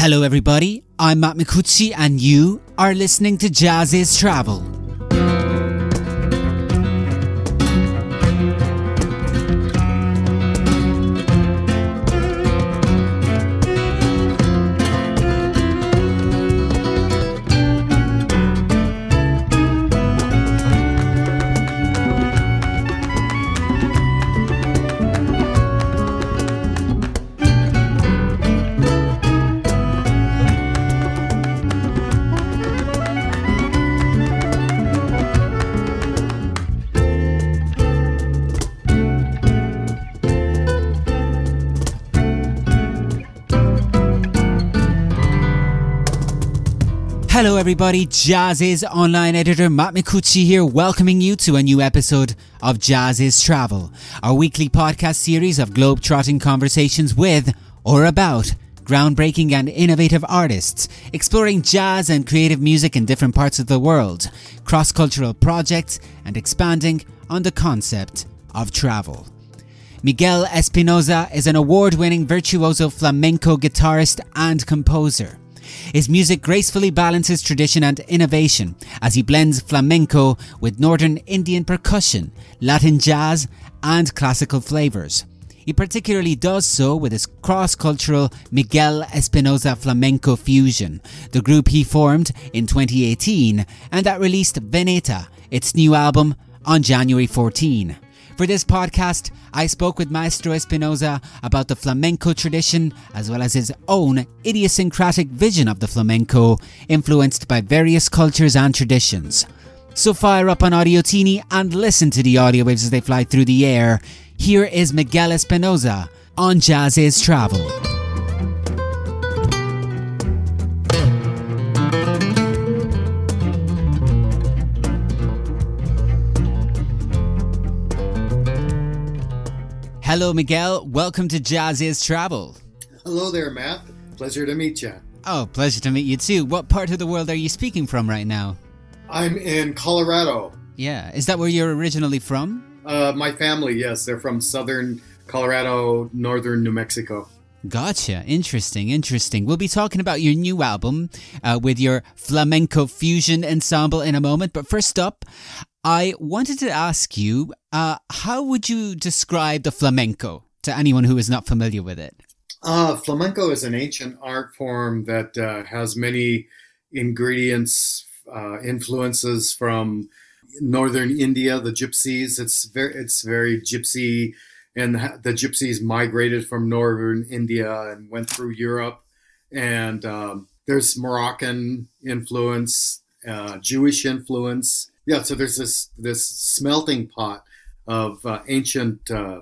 Hello, everybody. I'm Matt Micucci, and you are listening to Jazz's Travel. Hello, everybody. JAZZIZ online editor Matt Micucci here, welcoming you to a new episode of Jazz is Travel, our weekly podcast series of globe-trotting conversations with or about groundbreaking and innovative artists, exploring jazz and creative music in different parts of the world, cross-cultural projects, and expanding on the concept of travel. Miguel Espinoza is an award-winning virtuoso flamenco guitarist and composer. His music gracefully balances tradition and innovation as he blends flamenco with northern Indian percussion, Latin jazz, and classical flavours. He particularly does so with his cross cultural Miguel Espinoza Flamenco Fusion, the group he formed in 2018 and that released Veneta, its new album, on January 14. For this podcast, I spoke with Maestro Espinoza about the flamenco tradition as well as his own idiosyncratic vision of the flamenco, influenced by various cultures and traditions. So fire up on Audio Teeny and listen to the audio waves as they fly through the air. Here is Miguel Espinoza on Jazz is Travel. Hello, Miguel. Welcome to Jazz is Travel. Hello there, Matt. Pleasure to meet you. Oh, pleasure to meet you too. What part of the world are you speaking from right now? I'm in Colorado. Yeah. Is that where you're originally from? Uh, my family, yes, they're from southern Colorado, northern New Mexico. Gotcha. Interesting, interesting. We'll be talking about your new album uh, with your flamenco fusion ensemble in a moment. But first up, I wanted to ask you uh, how would you describe the flamenco to anyone who is not familiar with it? Uh, flamenco is an ancient art form that uh, has many ingredients, uh, influences from northern India, the gypsies. It's very, it's very gypsy, and the gypsies migrated from northern India and went through Europe. And um, there's Moroccan influence, uh, Jewish influence. Yeah, so there's this this smelting pot of uh, ancient uh,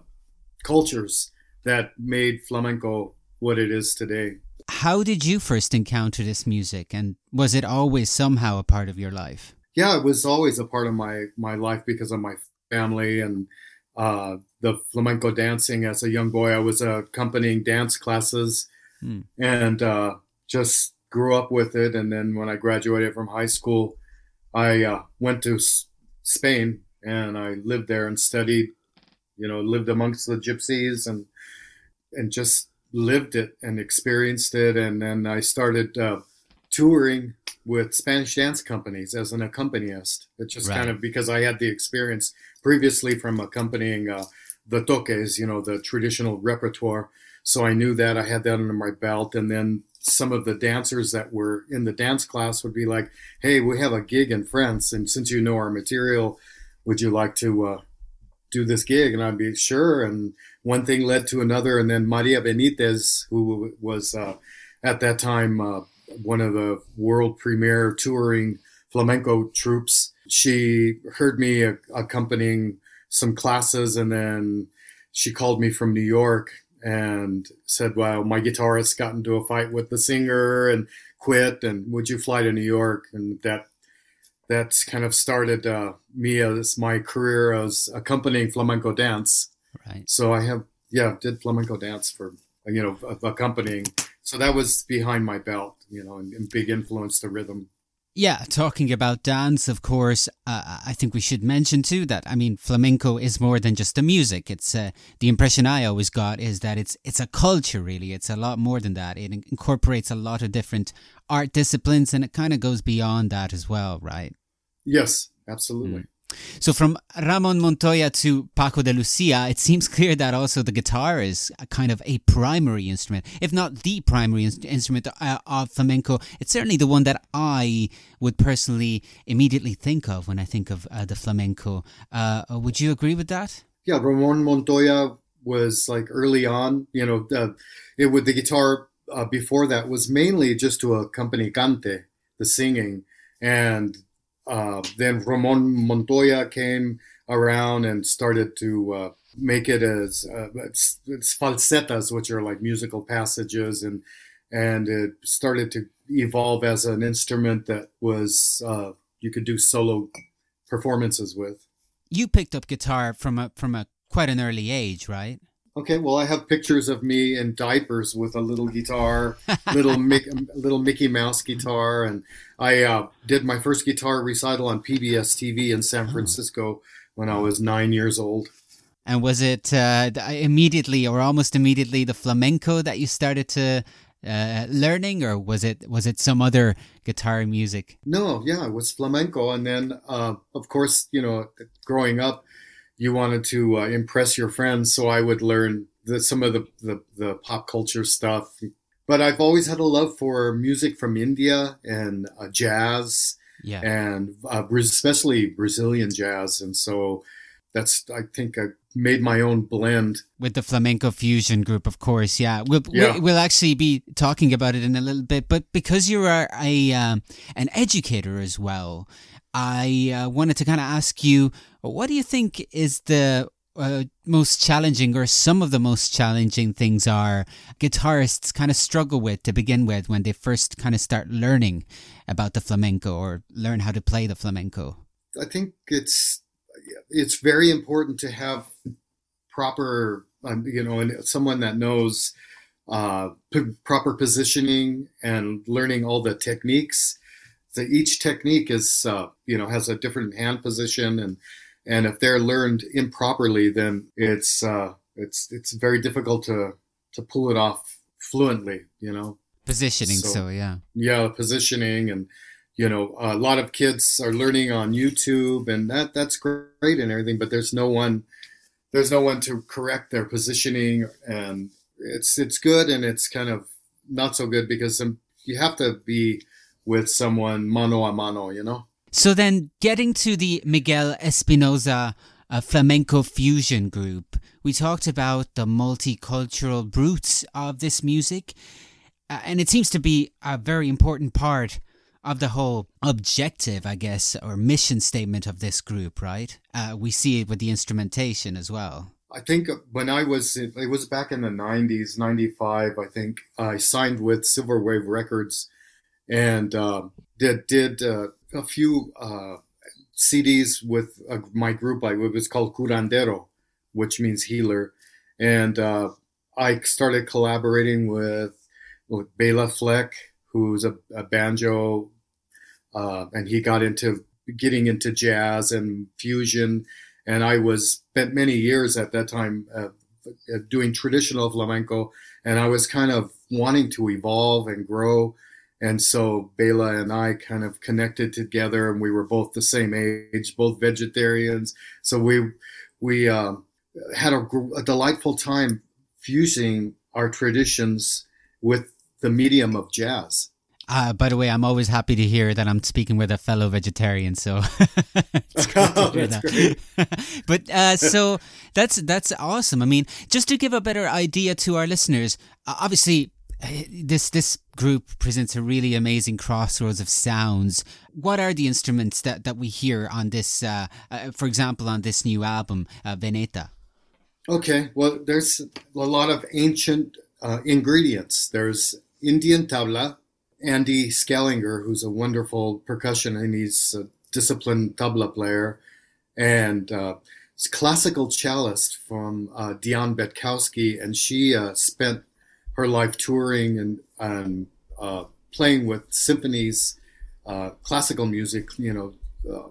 cultures that made flamenco what it is today. How did you first encounter this music, and was it always somehow a part of your life? Yeah, it was always a part of my my life because of my family and uh, the flamenco dancing. As a young boy, I was accompanying dance classes hmm. and uh, just grew up with it. And then when I graduated from high school, I uh, went to S- Spain and I lived there and studied. You know, lived amongst the gypsies and and just lived it and experienced it. And then I started uh, touring with Spanish dance companies as an accompanist. It's just right. kind of because I had the experience previously from accompanying uh, the toques, you know, the traditional repertoire. So I knew that I had that under my belt. And then some of the dancers that were in the dance class would be like, "Hey, we have a gig in France, and since you know our material, would you like to uh, do this gig?" And I'd be sure. And one thing led to another, and then Maria Benitez, who was uh, at that time uh, one of the world premier touring flamenco troops, she heard me accompanying some classes, and then she called me from New York and said, "Well, my guitarist got into a fight with the singer and quit, and would you fly to New York?" And that that's kind of started uh, me as my career as accompanying flamenco dance. Right. So I have yeah did flamenco dance for you know accompanying. So that was behind my belt, you know, and, and big influence to rhythm. Yeah, talking about dance, of course, uh, I think we should mention too that I mean flamenco is more than just the music. It's uh, the impression I always got is that it's it's a culture really. It's a lot more than that. It incorporates a lot of different art disciplines and it kind of goes beyond that as well, right? Yes, absolutely. Mm. So from Ramon Montoya to Paco de Lucia, it seems clear that also the guitar is kind of a primary instrument, if not the primary in- instrument uh, of flamenco. It's certainly the one that I would personally immediately think of when I think of uh, the flamenco. Uh, would you agree with that? Yeah, Ramon Montoya was like early on. You know, it with the guitar uh, before that was mainly just to accompany cante, the singing, and uh, then Ramon Montoya came around and started to uh, make it as uh, it's, it's, falsetas, which are like musical passages, and and it started to evolve as an instrument that was uh, you could do solo performances with. You picked up guitar from a from a quite an early age, right? Okay, well, I have pictures of me in diapers with a little guitar, little Mickey, little Mickey Mouse guitar, and I uh, did my first guitar recital on PBS TV in San oh. Francisco when I was nine years old. And was it uh, immediately or almost immediately the flamenco that you started to uh, learning, or was it was it some other guitar music? No, yeah, it was flamenco, and then uh, of course, you know, growing up you wanted to uh, impress your friends, so I would learn the, some of the, the, the pop culture stuff. But I've always had a love for music from India and uh, jazz, yeah. and uh, especially Brazilian jazz, and so that's I think I made my own blend with the flamenco fusion group, of course. Yeah, we'll yeah. we'll actually be talking about it in a little bit, but because you are a um, an educator as well, I uh, wanted to kind of ask you, what do you think is the uh, most challenging, or some of the most challenging things are guitarists kind of struggle with to begin with when they first kind of start learning about the flamenco or learn how to play the flamenco? I think it's it's very important to have proper, um, you know, and someone that knows uh, p- proper positioning and learning all the techniques so each technique is uh, you know has a different hand position and and if they're learned improperly then it's uh, it's it's very difficult to to pull it off fluently you know? Positioning so, so yeah. yeah positioning and you know a lot of kids are learning on youtube and that that's great and everything but there's no one there's no one to correct their positioning and it's it's good and it's kind of not so good because you have to be with someone mano a mano, you know? So then getting to the Miguel Espinoza uh, flamenco fusion group, we talked about the multicultural roots of this music. Uh, and it seems to be a very important part of the whole objective, I guess, or mission statement of this group, right? Uh, we see it with the instrumentation as well. I think when I was, it was back in the 90s, 95, I think, I signed with Silver Wave Records and uh, did did uh, a few uh, CDs with uh, my group. I it was called Curandero, which means healer, and uh, I started collaborating with with Bela Fleck, who's a, a banjo, uh, and he got into getting into jazz and fusion. And I was spent many years at that time doing traditional flamenco, and I was kind of wanting to evolve and grow and so Bela and I kind of connected together, and we were both the same age, both vegetarians. So we we uh, had a, a, delightful time fusing our traditions with the medium of jazz. Uh, by the way, I'm always happy to hear that I'm speaking with a fellow vegetarian. So it's great to hear that. but uh, so that's that's awesome. I mean, just to give a better idea to our listeners, obviously this this group presents a really amazing crossroads of sounds. What are the instruments that, that we hear on this, uh, uh, for example, on this new album, uh, Veneta? Okay, well, there's a lot of ancient uh, ingredients. There's Indian tabla, Andy Skellenger, who's a wonderful percussion and he's a disciplined tabla player, and uh, classical cellist from uh, Dion Betkowski, and she uh, spent her life touring and, and uh, playing with symphonies uh, classical music, you know, uh,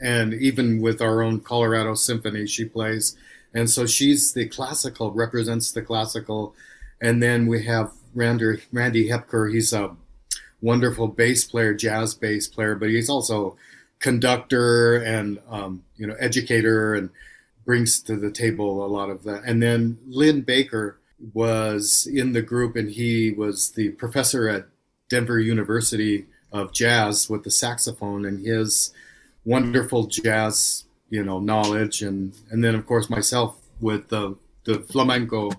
and even with our own Colorado Symphony, she plays. And so she's the classical, represents the classical. And then we have Randy, Randy Hepker. He's a wonderful bass player, jazz bass player, but he's also conductor and, um, you know, educator and brings to the table a lot of that. And then Lynn Baker was in the group and he was the professor at Denver University of jazz with the saxophone and his wonderful jazz, you know, knowledge, and and then of course myself with the the flamenco.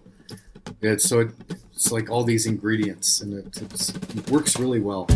It's so it, it's like all these ingredients, and it, it works really well.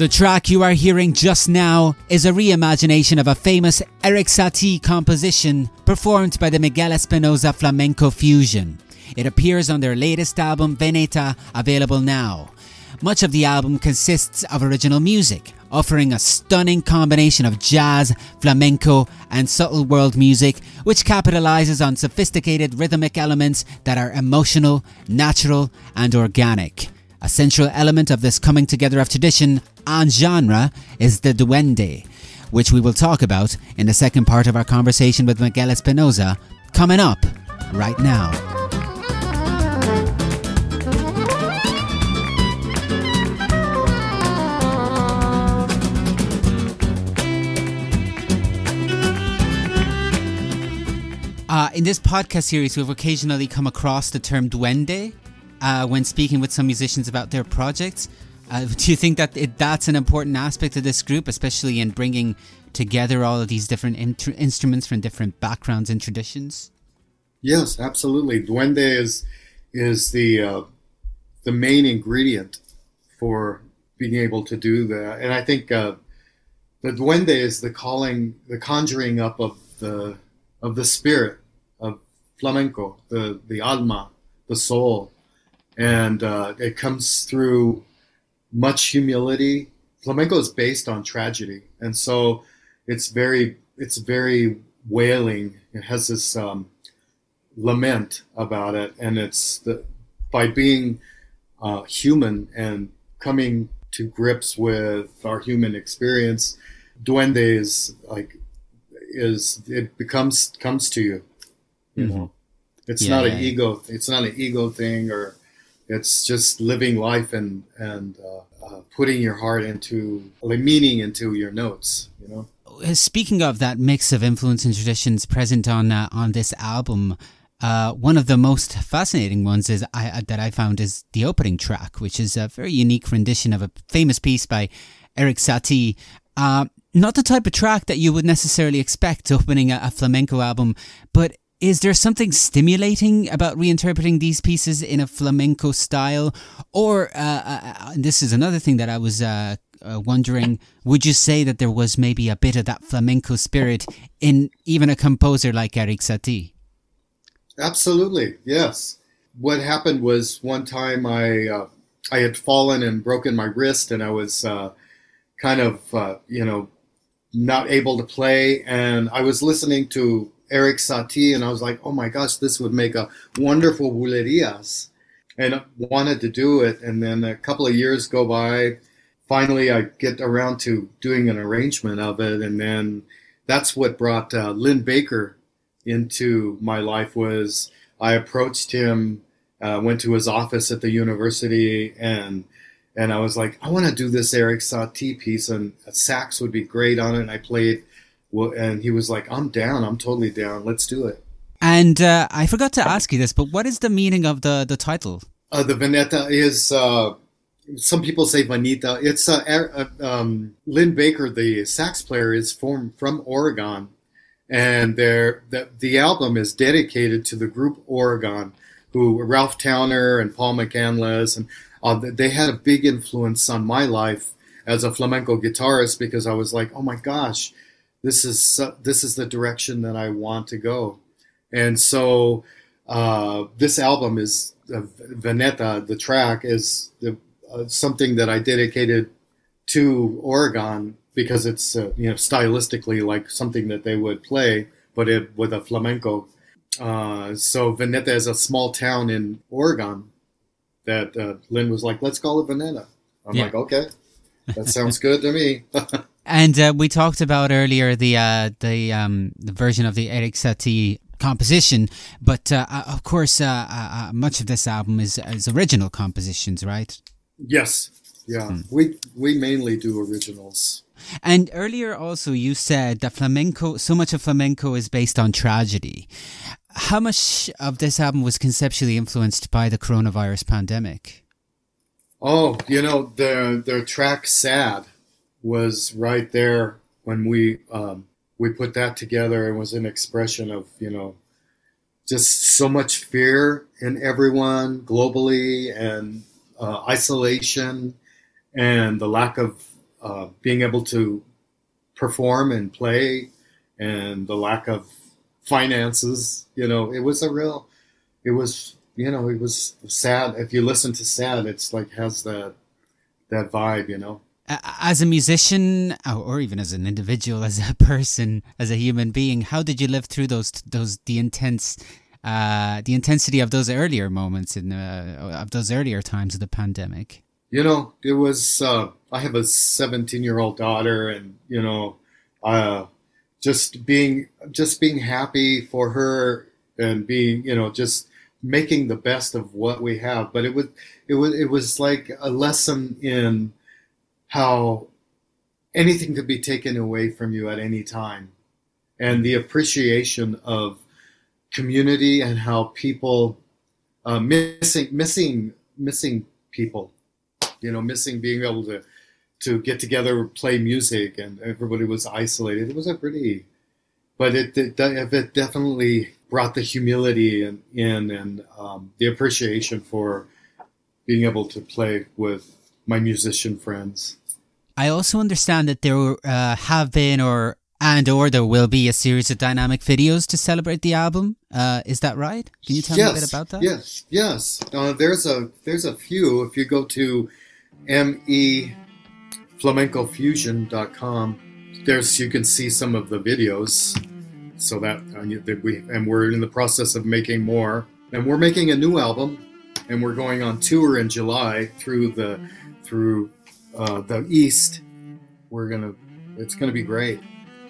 The track you are hearing just now is a reimagination of a famous Erik Satie composition performed by the Miguel Espinoza Flamenco Fusion. It appears on their latest album Veneta, available now. Much of the album consists of original music, offering a stunning combination of jazz, flamenco, and subtle world music, which capitalizes on sophisticated rhythmic elements that are emotional, natural, and organic. A central element of this coming together of tradition and genre is the duende, which we will talk about in the second part of our conversation with Miguel Espinoza, coming up right now. Uh, in this podcast series, we've occasionally come across the term duende, uh, when speaking with some musicians about their projects. Uh, do you think that it, that's an important aspect of this group, especially in bringing together all of these different instruments from different backgrounds and traditions? Yes, absolutely. Duende is is the uh, the main ingredient for being able to do that, and I think uh, the duende is the calling, the conjuring up of the of the spirit of flamenco, the the alma, the soul, and uh, it comes through much humility. Flamenco is based on tragedy, and so it's very it's very wailing. It has this um, lament about it, and it's the by being uh, human and coming to grips with our human experience. Duende is like is it becomes comes to you. You mm-hmm. know, it's yeah, not yeah. an ego. It's not an ego thing or it's just living life and and uh, uh, putting your heart into like meaning into your notes. You know. Uh, speaking of that mix of influence and traditions present on uh, on this album, uh, one of the most fascinating ones is I, uh, that I found is the opening track, which is a very unique rendition of a famous piece by Erik Satie. not the type of track that you would necessarily expect opening a, a flamenco album, but is there something stimulating about reinterpreting these pieces in a flamenco style? Or, uh, uh, uh, this is another thing that I was uh, uh, wondering, would you say that there was maybe a bit of that flamenco spirit in even a composer like Erik Satie? Absolutely, yes. What happened was one time I, uh, I had fallen and broken my wrist and I was kind of, you know, not able to play. And I was listening to Erik Satie, and I was like, oh my gosh, this would make a wonderful bulerías, and wanted to do it. And then a couple of years go by. Finally, I get around to doing an arrangement of it, and then that's what brought uh, Lynn Baker into my life. Was I approached him, uh, went to his office at the university, and and I was like, I want to do this Erik Satie piece, and a sax would be great on it. And I played well, and he was like, I'm down. I'm totally down. Let's do it. And uh, I forgot to ask you this, but what is the meaning of the, the title? Uh, the Veneta is, uh, some people say Vanita. It's uh, uh, um, Lynn Baker, the sax player, is from, from Oregon. And the, the album is dedicated to the group Oregon, who Ralph Towner and Paul McCandless, and uh, they had a big influence on my life as a flamenco guitarist because I was like, oh my gosh, this is this is the direction that I want to go, and so uh, this album is uh, Veneta. The track is the, uh, something that I dedicated to Oregon because it's uh, you know stylistically like something that they would play, but it, with a flamenco. Uh, so Veneta is a small town in Oregon that uh, Lynn was like, let's call it Veneta. I'm yeah. like, okay, that sounds good to me. And uh, we talked about earlier the uh, the um, the version of the Erik Satie composition, but uh, uh of course, uh, uh, much of this album is is original compositions, right? Yes, yeah. Hmm. We we mainly do originals. And earlier, also, you said that flamenco, so much of flamenco is based on tragedy. How much of this album was conceptually influenced by the coronavirus pandemic? Oh, you know, the the track "Sad" was right there when we um, we put that together. And was an expression of you know just so much fear in everyone globally and uh, isolation and the lack of uh, being able to perform and play and the lack of finances you know it was a real it was you know it was sad. If you listen to sad it's like has that that vibe you know as a musician or even as an individual as a person as a human being how did you live through those those the intense uh, the intensity of those earlier moments in uh, of those earlier times of the pandemic? You know it was uh, i have a 17 year old daughter and you know uh, just being just being happy for her and being you know just making the best of what we have. But it was it was it was like a lesson in how anything could be taken away from you at any time. And the appreciation of community and how people uh, missing missing missing people you know missing being able to to get together play music and everybody was isolated. It was a pretty but it it, it definitely brought the humility in, in and um, the appreciation for being able to play with my musician friends I also understand that there uh, have been or and or there will be a series of dynamic videos to celebrate the album. Uh, is that right? Can you tell yes, me a bit about that? Yes, yes. Uh, there's a there's a few. If you go to me flamencofusion.com, there's you can see some of the videos. So that, uh, that we and we're in the process of making more, and we're making a new album, and we're going on tour in July through the through uh, the East. We're gonna. It's gonna be great.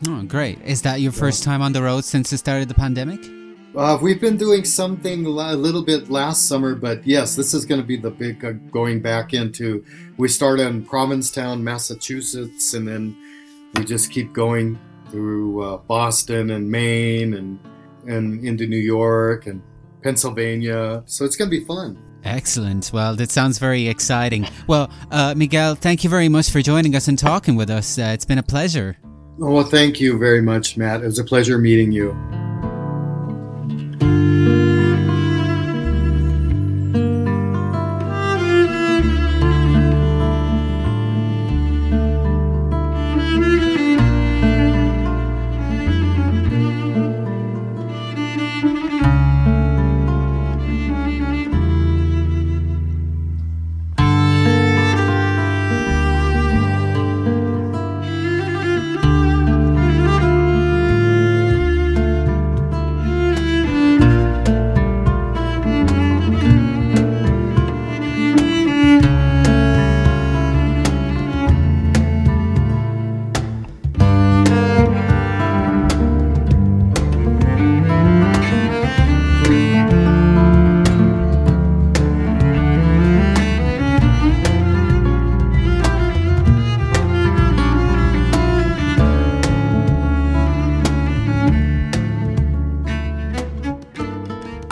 Oh, great! Is that your first time on the road since the start of the pandemic? Uh, we've been doing something a little bit last summer, but yes, this is going to be the big uh, going back into. We start in Provincetown, Massachusetts, and then we just keep going through uh, Boston and Maine and and into New York and Pennsylvania. So it's going to be fun. Excellent. Well, that sounds very exciting. Well, uh, Miguel, thank you very much for joining us and talking with us. Uh, it's been a pleasure. Oh, well, thank you very much, Matt. It was a pleasure meeting you.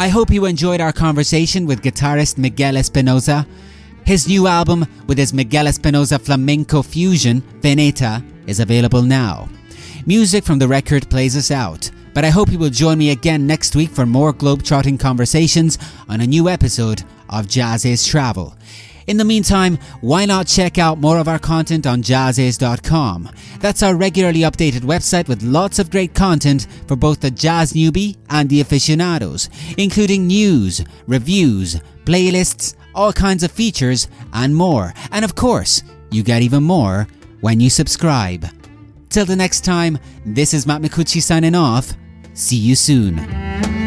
I hope you enjoyed our conversation with guitarist Miguel Espinoza. His new album with his Miguel Espinoza flamenco fusion, Veneta, is available now. Music from the record plays us out, but I hope you will join me again next week for more globe-trotting conversations on a new episode of Jazz is Travel. In the meantime, why not check out more of our content on jazziz.com? That's our regularly updated website with lots of great content for both the jazz newbie and the aficionados, including news, reviews, playlists, all kinds of features, and more. And of course, you get even more when you subscribe. Till the next time, this is Matt Micucci signing off. See you soon.